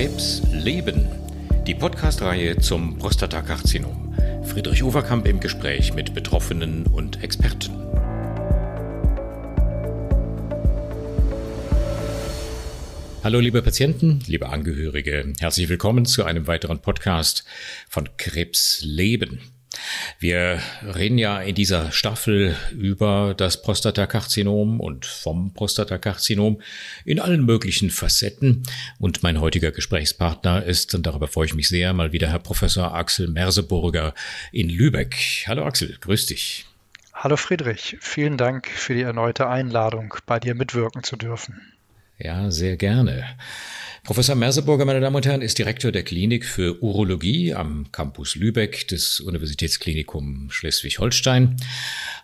Krebs leben. Die Podcast-Reihe zum Prostatakarzinom. Friedrich Overkamp im Gespräch mit Betroffenen und Experten. Hallo liebe Patienten, liebe Angehörige, herzlich willkommen zu einem weiteren Podcast von Krebs leben. Wir reden ja in dieser Staffel über das Prostatakarzinom und vom Prostatakarzinom in allen möglichen Facetten. Und mein heutiger Gesprächspartner ist, und darüber freue ich mich sehr, mal wieder Herr Professor Axel Merseburger in Lübeck. Hallo Axel, grüß dich. Hallo Friedrich, vielen Dank für die erneute Einladung, bei dir mitwirken zu dürfen. Ja, sehr gerne. Professor Merseburger, meine Damen und Herren, ist Direktor der Klinik für Urologie am Campus Lübeck des Universitätsklinikums Schleswig-Holstein.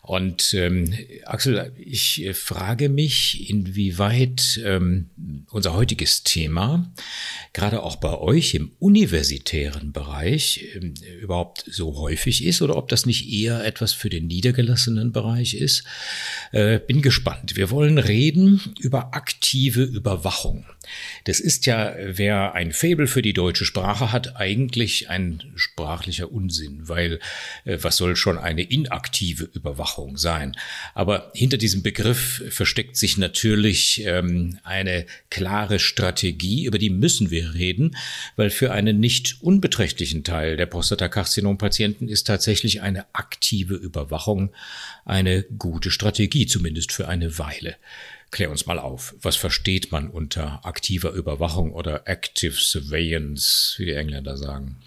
Und ähm, Axel, ich äh, frage mich, inwieweit ähm, unser heutiges Thema gerade auch bei euch im universitären Bereich ähm, überhaupt so häufig ist oder ob das nicht eher etwas für den niedergelassenen Bereich ist. Äh, bin gespannt. Wir wollen reden über aktive Überwachung. Das ist ja, wer ein Faible für die deutsche Sprache hat, eigentlich ein sprachlicher Unsinn, weil äh, was soll schon eine inaktive Überwachung sein? Aber hinter diesem Begriff versteckt sich natürlich ähm, eine klare Strategie, über die müssen wir reden, weil für einen nicht unbeträchtlichen Teil der Prostatakarzinom-Patienten ist tatsächlich eine aktive Überwachung eine gute Strategie, zumindest für eine Weile. Klär uns mal auf. Was versteht man unter aktiver Überwachung oder Active Surveillance, wie die Engländer sagen?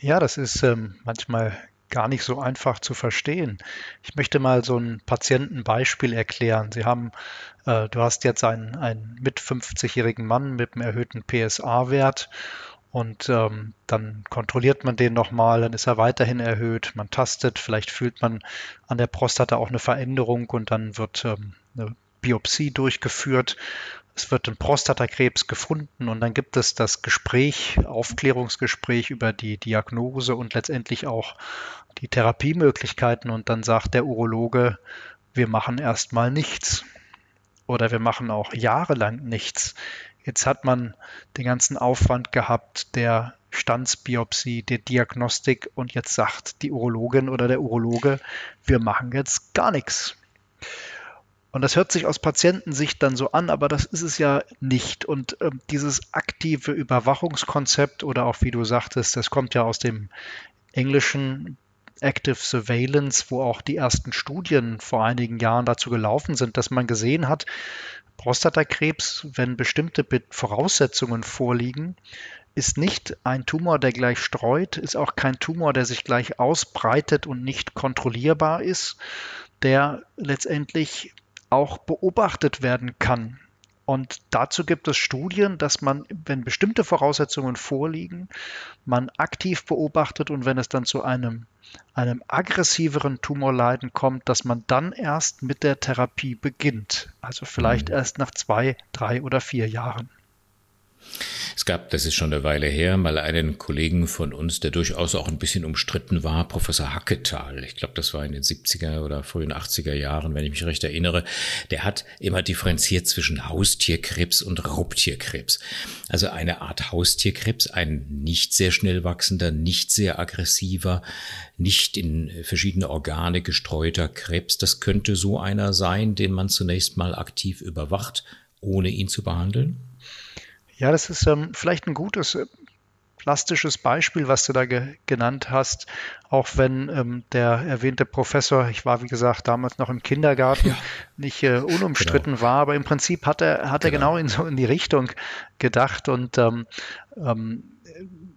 Ja, das ist ähm, manchmal gar nicht so einfach zu verstehen. Ich möchte mal so ein Patientenbeispiel erklären. Sie haben, äh, du hast jetzt einen, einen mit 50-jährigen Mann mit einem erhöhten PSA-Wert und ähm, dann kontrolliert man den nochmal, dann ist er weiterhin erhöht, man tastet, vielleicht fühlt man an der Prostata auch eine Veränderung und dann wird ähm, eine Biopsie durchgeführt. Es wird ein Prostatakrebs gefunden und dann gibt es das Gespräch, Aufklärungsgespräch über die Diagnose und letztendlich auch die Therapiemöglichkeiten und dann sagt der Urologe, wir machen erstmal nichts oder wir machen auch jahrelang nichts. Jetzt hat man den ganzen Aufwand gehabt der Standsbiopsie, der Diagnostik und jetzt sagt die Urologin oder der Urologe, wir machen jetzt gar nichts. Und das hört sich aus Patientensicht dann so an, aber das ist es ja nicht. Und äh, dieses aktive Überwachungskonzept oder auch wie du sagtest, das kommt ja aus dem englischen Active Surveillance, wo auch die ersten Studien vor einigen Jahren dazu gelaufen sind, dass man gesehen hat, Prostatakrebs, wenn bestimmte Voraussetzungen vorliegen, ist nicht ein Tumor, der gleich streut, ist auch kein Tumor, der sich gleich ausbreitet und nicht kontrollierbar ist, der letztendlich auch beobachtet werden kann. Und dazu gibt es Studien, dass man, wenn bestimmte Voraussetzungen vorliegen, man aktiv beobachtet und wenn es dann zu einem, einem aggressiveren Tumorleiden kommt, dass man dann erst mit der Therapie beginnt. Also vielleicht mhm. erst nach zwei, drei oder vier Jahren. Es gab, das ist schon eine Weile her, mal einen Kollegen von uns, der durchaus auch ein bisschen umstritten war, Professor Hacketal. Ich glaube, das war in den 70er oder frühen 80er Jahren, wenn ich mich recht erinnere. Der hat immer differenziert zwischen Haustierkrebs und Raubtierkrebs. Also eine Art Haustierkrebs, ein nicht sehr schnell wachsender, nicht sehr aggressiver, nicht in verschiedene Organe gestreuter Krebs. Das könnte so einer sein, den man zunächst mal aktiv überwacht, ohne ihn zu behandeln? Ja, das ist ähm, vielleicht ein gutes äh, plastisches Beispiel, was du da ge genannt hast, auch wenn ähm, der erwähnte Professor, ich war wie gesagt damals noch im Kindergarten, ja. nicht äh, unumstritten genau. war, aber im Prinzip hat er, hat er genau, genau in, so in die Richtung gedacht und ähm, ähm,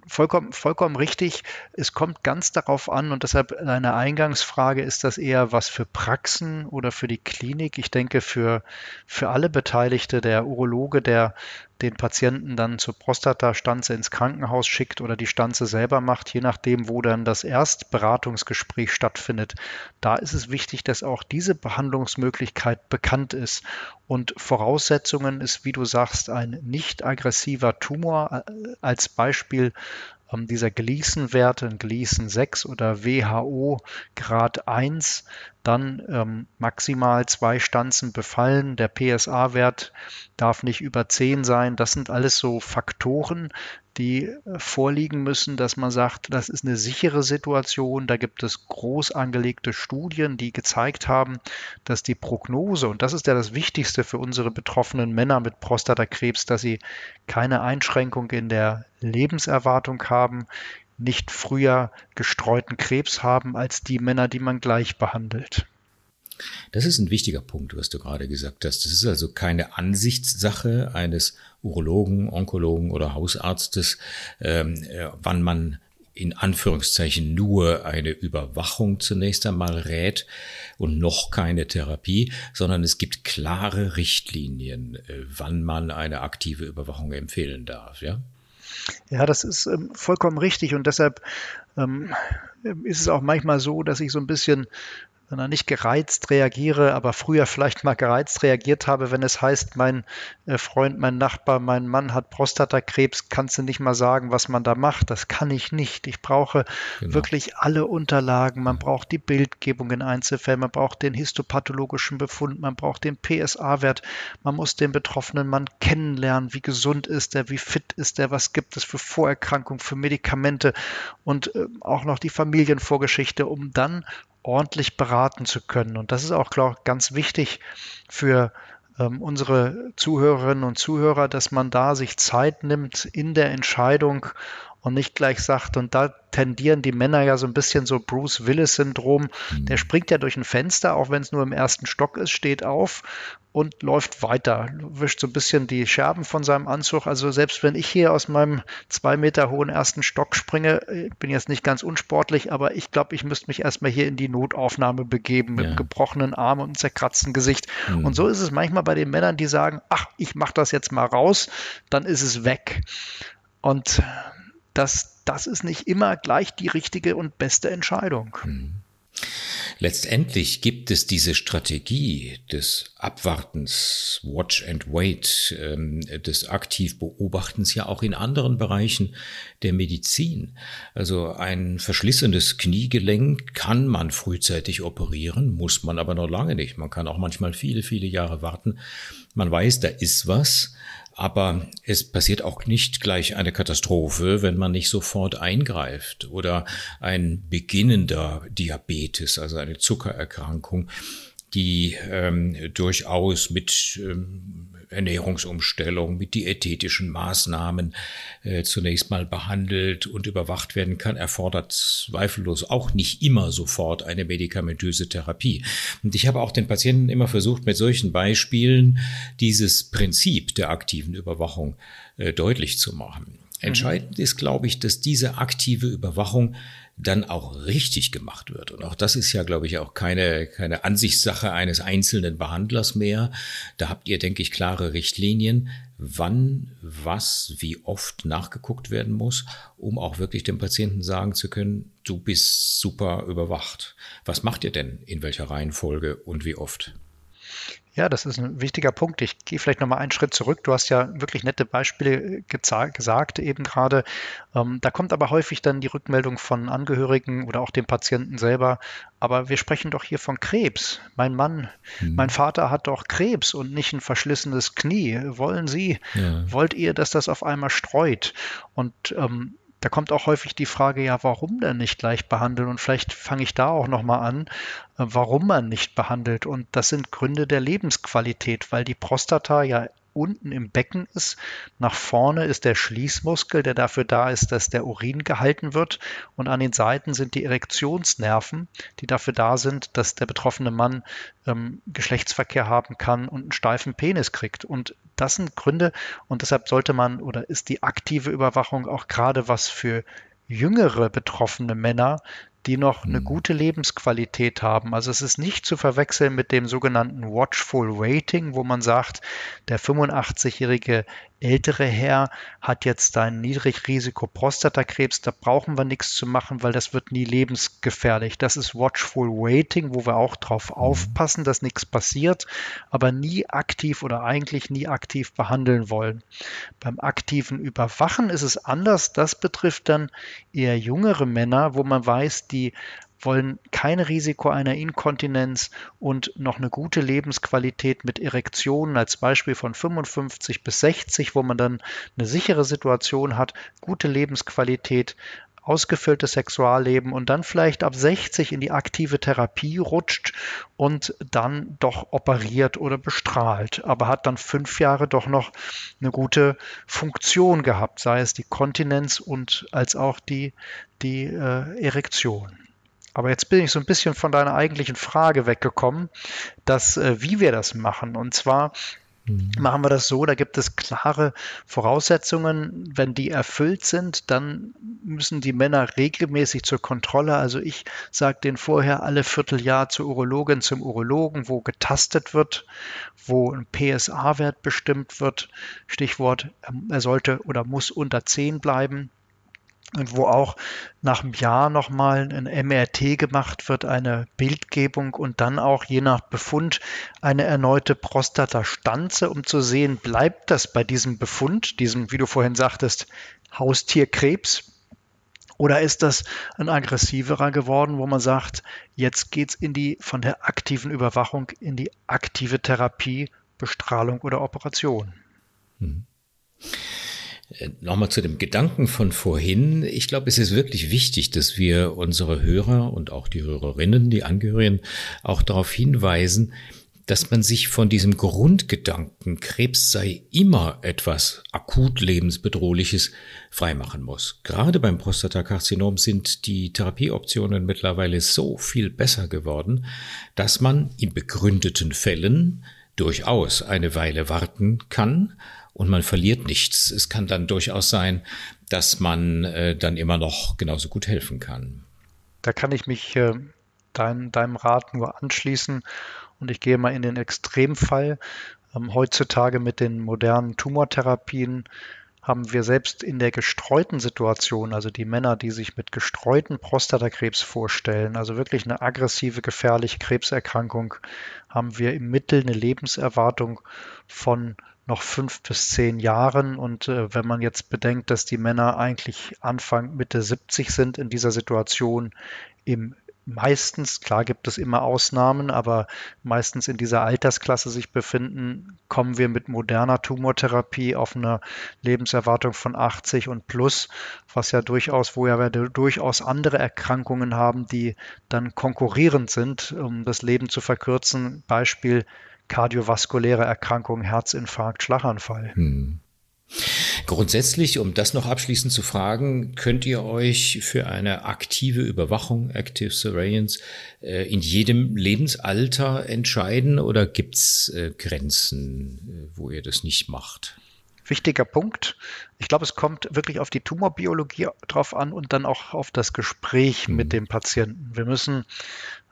vollkommen, vollkommen richtig. Es kommt ganz darauf an und deshalb eine Eingangsfrage, ist das eher was für Praxen oder für die Klinik? Ich denke für, für alle Beteiligte, der Urologe, der den Patienten dann zur Prostatastanze ins Krankenhaus schickt oder die Stanze selber macht, je nachdem, wo dann das Erstberatungsgespräch stattfindet. Da ist es wichtig, dass auch diese Behandlungsmöglichkeit bekannt ist. Und Voraussetzungen ist, wie du sagst, ein nicht aggressiver Tumor äh, als Beispiel ähm, dieser Gleason-Wert, ein Gleason 6 oder WHO Grad 1, dann ähm, maximal zwei Stanzen befallen. Der PSA-Wert darf nicht über 10 sein. Das sind alles so Faktoren, die äh, vorliegen müssen, dass man sagt, das ist eine sichere Situation. Da gibt es groß angelegte Studien, die gezeigt haben, dass die Prognose, und das ist ja das Wichtigste für unsere betroffenen Männer mit Prostatakrebs, dass sie keine Einschränkung in der Lebenserwartung haben, nicht früher gestreuten Krebs haben als die Männer, die man gleich behandelt. Das ist ein wichtiger Punkt, was du gerade gesagt hast. Das ist also keine Ansichtssache eines Urologen, Onkologen oder Hausarztes, ähm, äh, wann man in Anführungszeichen nur eine Überwachung zunächst einmal rät und noch keine Therapie, sondern es gibt klare Richtlinien, äh, wann man eine aktive Überwachung empfehlen darf, ja? Ja, das ist ähm, vollkommen richtig und deshalb ähm, ist es auch manchmal so, dass ich so ein bisschen sondern nicht gereizt reagiere, aber früher vielleicht mal gereizt reagiert habe, wenn es heißt, mein äh, Freund, mein Nachbar, mein Mann hat Prostatakrebs, kannst du nicht mal sagen, was man da macht. Das kann ich nicht. Ich brauche genau. wirklich alle Unterlagen. Man braucht die Bildgebung in Einzelfällen, man braucht den histopathologischen Befund, man braucht den PSA-Wert, man muss den betroffenen Mann kennenlernen, wie gesund ist er, wie fit ist er, was gibt es für Vorerkrankungen, für Medikamente und äh, auch noch die Familienvorgeschichte, um dann ordentlich beraten zu können. Und das ist auch, glaube ich, ganz wichtig für ähm, unsere Zuhörerinnen und Zuhörer, dass man da sich Zeit nimmt in der Entscheidung und nicht gleich sagt, und da tendieren die Männer ja so ein bisschen so Bruce Willis-Syndrom. Mhm. Der springt ja durch ein Fenster, auch wenn es nur im ersten Stock ist, steht auf und läuft weiter, wischt so ein bisschen die Scherben von seinem Anzug. Also selbst wenn ich hier aus meinem zwei Meter hohen ersten Stock springe, ich bin jetzt nicht ganz unsportlich, aber ich glaube, ich müsste mich erstmal hier in die Notaufnahme begeben mit ja. einem gebrochenen Arm und einem zerkratzten Gesicht. Mhm. Und so ist es manchmal bei den Männern, die sagen, ach, ich mache das jetzt mal raus, dann ist es weg. Und das, das ist nicht immer gleich die richtige und beste Entscheidung. Mhm. Letztendlich gibt es diese Strategie des Abwartens, Watch and Wait, ähm, des Aktivbeobachtens ja auch in anderen Bereichen der Medizin. Also ein verschlissenes Kniegelenk kann man frühzeitig operieren, muss man aber noch lange nicht. Man kann auch manchmal viele, viele Jahre warten. Man weiß, da ist was. Aber es passiert auch nicht gleich eine Katastrophe, wenn man nicht sofort eingreift oder ein beginnender Diabetes, also eine Zuckererkrankung, die ähm, durchaus mit ähm, Ernährungsumstellung, mit diätetischen Maßnahmen äh, zunächst mal behandelt und überwacht werden kann, erfordert zweifellos auch nicht immer sofort eine medikamentöse Therapie. Und ich habe auch den Patienten immer versucht, mit solchen Beispielen dieses Prinzip der aktiven Überwachung äh, deutlich zu machen. Entscheidend ist, glaube ich, dass diese aktive Überwachung dann auch richtig gemacht wird. Und auch das ist ja, glaube ich, auch keine, keine Ansichtssache eines einzelnen Behandlers mehr. Da habt ihr, denke ich, klare Richtlinien, wann, was, wie oft nachgeguckt werden muss, um auch wirklich dem Patienten sagen zu können, du bist super überwacht. Was macht ihr denn in welcher Reihenfolge und wie oft? Ja, das ist ein wichtiger Punkt. Ich gehe vielleicht nochmal einen Schritt zurück. Du hast ja wirklich nette Beispiele gesagt, eben gerade. Ähm, da kommt aber häufig dann die Rückmeldung von Angehörigen oder auch dem Patienten selber. Aber wir sprechen doch hier von Krebs. Mein Mann, mhm. mein Vater hat doch Krebs und nicht ein verschlissenes Knie. Wollen Sie, ja. wollt ihr, dass das auf einmal streut? Und ähm, da kommt auch häufig die Frage, ja, warum denn nicht gleich behandeln? Und vielleicht fange ich da auch nochmal an, äh, warum man nicht behandelt. Und das sind Gründe der Lebensqualität, weil die Prostata ja unten im Becken ist. Nach vorne ist der Schließmuskel, der dafür da ist, dass der Urin gehalten wird. Und an den Seiten sind die Erektionsnerven, die dafür da sind, dass der betroffene Mann ähm, Geschlechtsverkehr haben kann und einen steifen Penis kriegt. Und das sind Gründe. Und deshalb sollte man oder ist die aktive Überwachung auch gerade was für jüngere betroffene Männer die noch eine mhm. gute Lebensqualität haben. Also es ist nicht zu verwechseln mit dem sogenannten Watchful Waiting, wo man sagt, der 85-jährige ältere Herr hat jetzt ein Niedrigrisiko Prostatakrebs, da brauchen wir nichts zu machen, weil das wird nie lebensgefährlich. Das ist Watchful Waiting, wo wir auch darauf mhm. aufpassen, dass nichts passiert, aber nie aktiv oder eigentlich nie aktiv behandeln wollen. Beim aktiven Überwachen ist es anders. Das betrifft dann eher jüngere Männer, wo man weiß, die wollen kein Risiko einer Inkontinenz und noch eine gute Lebensqualität mit Erektionen als Beispiel von 55 bis 60, wo man dann eine sichere Situation hat, gute Lebensqualität, ausgefülltes Sexualleben und dann vielleicht ab 60 in die aktive Therapie rutscht und dann doch operiert oder bestrahlt, aber hat dann fünf Jahre doch noch eine gute Funktion gehabt, sei es die Kontinenz und als auch die, die äh, Erektion. Aber jetzt bin ich so ein bisschen von deiner eigentlichen Frage weggekommen, dass, äh, wie wir das machen. Und zwar mhm. machen wir das so, da gibt es klare Voraussetzungen. Wenn die erfüllt sind, dann müssen die Männer regelmäßig zur Kontrolle. Also ich sage denen vorher alle Vierteljahr zur Urologin, zum Urologen, wo getastet wird, wo ein PSA-Wert bestimmt wird. Stichwort, er sollte oder muss unter 10 bleiben und wo auch nach einem Jahr nochmal ein MRT gemacht wird, eine Bildgebung und dann auch je nach Befund eine erneute Prostatastanze, um zu sehen, bleibt das bei diesem Befund, diesem, wie du vorhin sagtest, Haustierkrebs, oder ist das ein aggressiverer geworden, wo man sagt, jetzt geht es in die von der aktiven Überwachung in die aktive Therapie, Bestrahlung oder Operation? Hm. Nochmal zu dem Gedanken von vorhin. Ich glaube, es ist wirklich wichtig, dass wir unsere Hörer und auch die Hörerinnen, die Angehörigen, auch darauf hinweisen, dass man sich von diesem Grundgedanken, Krebs sei immer etwas akut lebensbedrohliches, freimachen muss. Gerade beim Prostatakarzinom sind die Therapieoptionen mittlerweile so viel besser geworden, dass man in begründeten Fällen durchaus eine Weile warten kann und man verliert nichts. Es kann dann durchaus sein, dass man äh, dann immer noch genauso gut helfen kann. Da kann ich mich äh, dein, deinem Rat nur anschließen und ich gehe mal in den Extremfall. Ähm, heutzutage mit den modernen Tumortherapien haben wir selbst in der gestreuten Situation, also die Männer, die sich mit gestreuten Prostatakrebs vorstellen, also wirklich eine aggressive, gefährliche Krebserkrankung, haben wir im Mittel eine Lebenserwartung von noch fünf bis zehn Jahren. Und äh, wenn man jetzt bedenkt, dass die Männer eigentlich Anfang, Mitte 70 sind in dieser Situation, im meistens, klar gibt es immer Ausnahmen, aber meistens in dieser Altersklasse sich befinden, kommen wir mit moderner Tumortherapie auf eine Lebenserwartung von 80 und plus, was ja durchaus, wo ja wir durchaus andere Erkrankungen haben, die dann konkurrierend sind, um das Leben zu verkürzen. Beispiel kardiovaskuläre Erkrankungen, Herzinfarkt, Schlaganfall. Hm. Grundsätzlich, um das noch abschließend zu fragen, könnt ihr euch für eine aktive Überwachung, Active Surveillance, äh, in jedem Lebensalter entscheiden oder gibt's äh, Grenzen, äh, wo ihr das nicht macht? Wichtiger Punkt. Ich glaube, es kommt wirklich auf die Tumorbiologie drauf an und dann auch auf das Gespräch mhm. mit dem Patienten. Wir müssen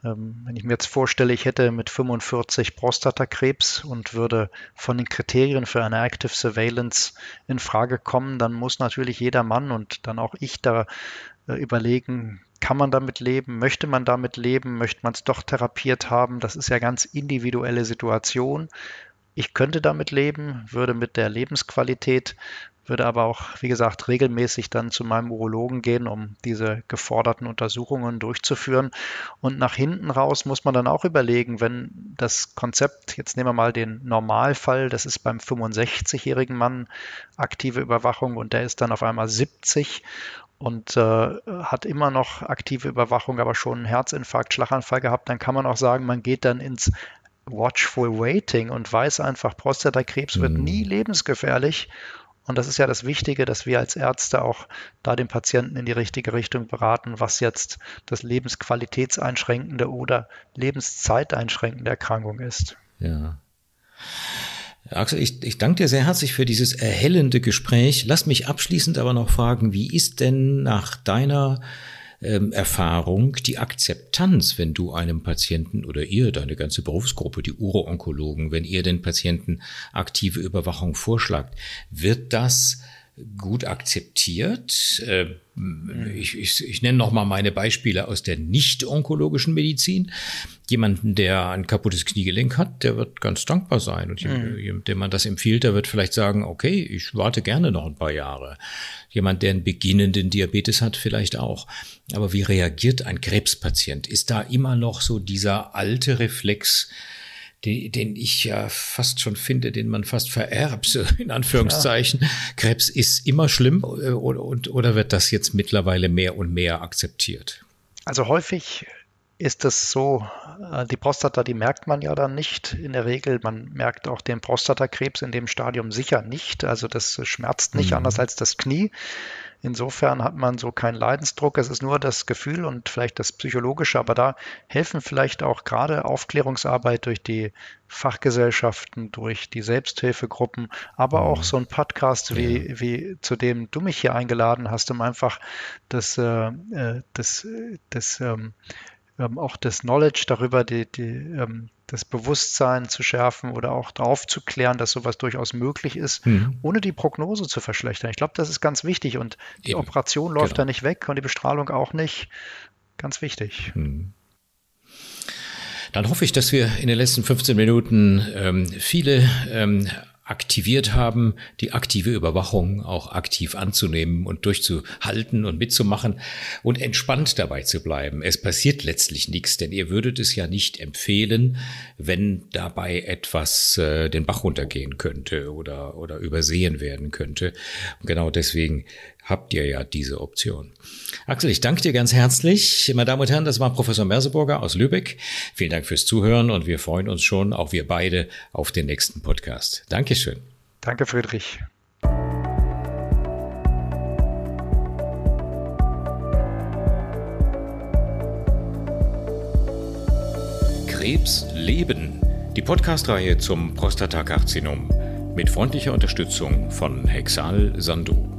ähm, wenn ich mir jetzt vorstelle, ich hätte mit 45 Prostatakrebs und würde von den Kriterien für eine Active Surveillance in Frage kommen, dann muss natürlich jeder Mann und dann auch ich da äh, überlegen, kann man damit leben? Möchte man damit leben? Möchte man es doch therapiert haben? Das ist ja ganz individuelle Situation. Ich könnte damit leben, würde mit der Lebensqualität würde aber auch, wie gesagt, regelmäßig dann zu meinem Urologen gehen, um diese geforderten Untersuchungen durchzuführen. Und nach hinten raus muss man dann auch überlegen, wenn das Konzept, jetzt nehmen wir mal den Normalfall, das ist beim 65-jährigen Mann aktive Überwachung und der ist dann auf einmal 70 und äh, hat immer noch aktive Überwachung, aber schon einen Herzinfarkt, Schlaganfall gehabt, dann kann man auch sagen, man geht dann ins Watchful Waiting und weiß einfach, Prostatakrebs wird mhm. nie lebensgefährlich und das ist ja das Wichtige, dass wir als Ärzte auch da den Patienten in die richtige Richtung beraten, was jetzt das lebensqualitätseinschränkende oder lebenszeiteinschränkende Erkrankung ist. Ja. Axel, ich, ich danke dir sehr herzlich für dieses erhellende Gespräch. Lass mich abschließend aber noch fragen, wie ist denn nach deiner ähm, Erfahrung die Akzeptanz, wenn du einem Patienten oder ihr, deine ganze Berufsgruppe, die Uro-Onkologen, wenn ihr den Patienten aktive Überwachung vorschlagt, wird das gut akzeptiert. Äh, ich, ich, ich nenne noch mal meine Beispiele aus der nicht-onkologischen Medizin. Jemanden, der ein kaputtes Kniegelenk hat, der wird ganz dankbar sein. Und mhm. dem man das empfiehlt, der wird vielleicht sagen, okay, ich warte gerne noch ein paar Jahre. Jemand, der einen beginnenden Diabetes hat, vielleicht auch. Aber wie reagiert ein Krebspatient? Ist da immer noch so dieser alte Reflex, die, den ich ja fast schon finde, den man fast vererbt, in Anführungszeichen. Ja. Krebs ist immer schlimm äh, oder, oder wird das jetzt mittlerweile mehr und mehr akzeptiert? Also häufig ist es so, äh, die Prostata, die merkt man ja dann nicht in der Regel. Man merkt auch den Prostatakrebs in dem Stadium sicher nicht. Also das schmerzt nicht mhm. anders als das Knie. Insofern hat man so keinen Leidensdruck. Es ist nur das Gefühl und vielleicht das Psychologische, aber da helfen vielleicht auch gerade Aufklärungsarbeit durch die Fachgesellschaften, durch die Selbsthilfegruppen, aber auch mhm. so ein Podcast wie, wie zu dem du mich hier eingeladen hast, um einfach das, äh, äh das, das ähm, auch das Knowledge darüber, die, die, ähm, das Bewusstsein zu schärfen oder auch aufzuklären, dass sowas durchaus möglich ist, mhm. ohne die Prognose zu verschlechtern. Ich glaube, das ist ganz wichtig und die Eben. Operation läuft genau. da nicht weg und die Bestrahlung auch nicht. Ganz wichtig. Mhm. Dann hoffe ich, dass wir in den letzten 15 Minuten ähm, viele ähm, aktiviert haben, die aktive Überwachung auch aktiv anzunehmen und durchzuhalten und mitzumachen und entspannt dabei zu bleiben. Es passiert letztlich nichts, denn ihr würdet es ja nicht empfehlen, wenn dabei etwas äh, den Bach runtergehen könnte oder, oder übersehen werden könnte. Und genau deswegen habt ihr ja diese Option. Axel, ich danke dir ganz herzlich. Meine Damen und Herren, das war Professor Merseburger aus Lübeck. Vielen Dank fürs Zuhören und wir freuen uns schon, auch wir beide, auf den nächsten Podcast. Dankeschön. Danke, Friedrich. Krebs leben. Die Podcastreihe zum Prostatakarzinom mit freundlicher Unterstützung von Hexal Sandu.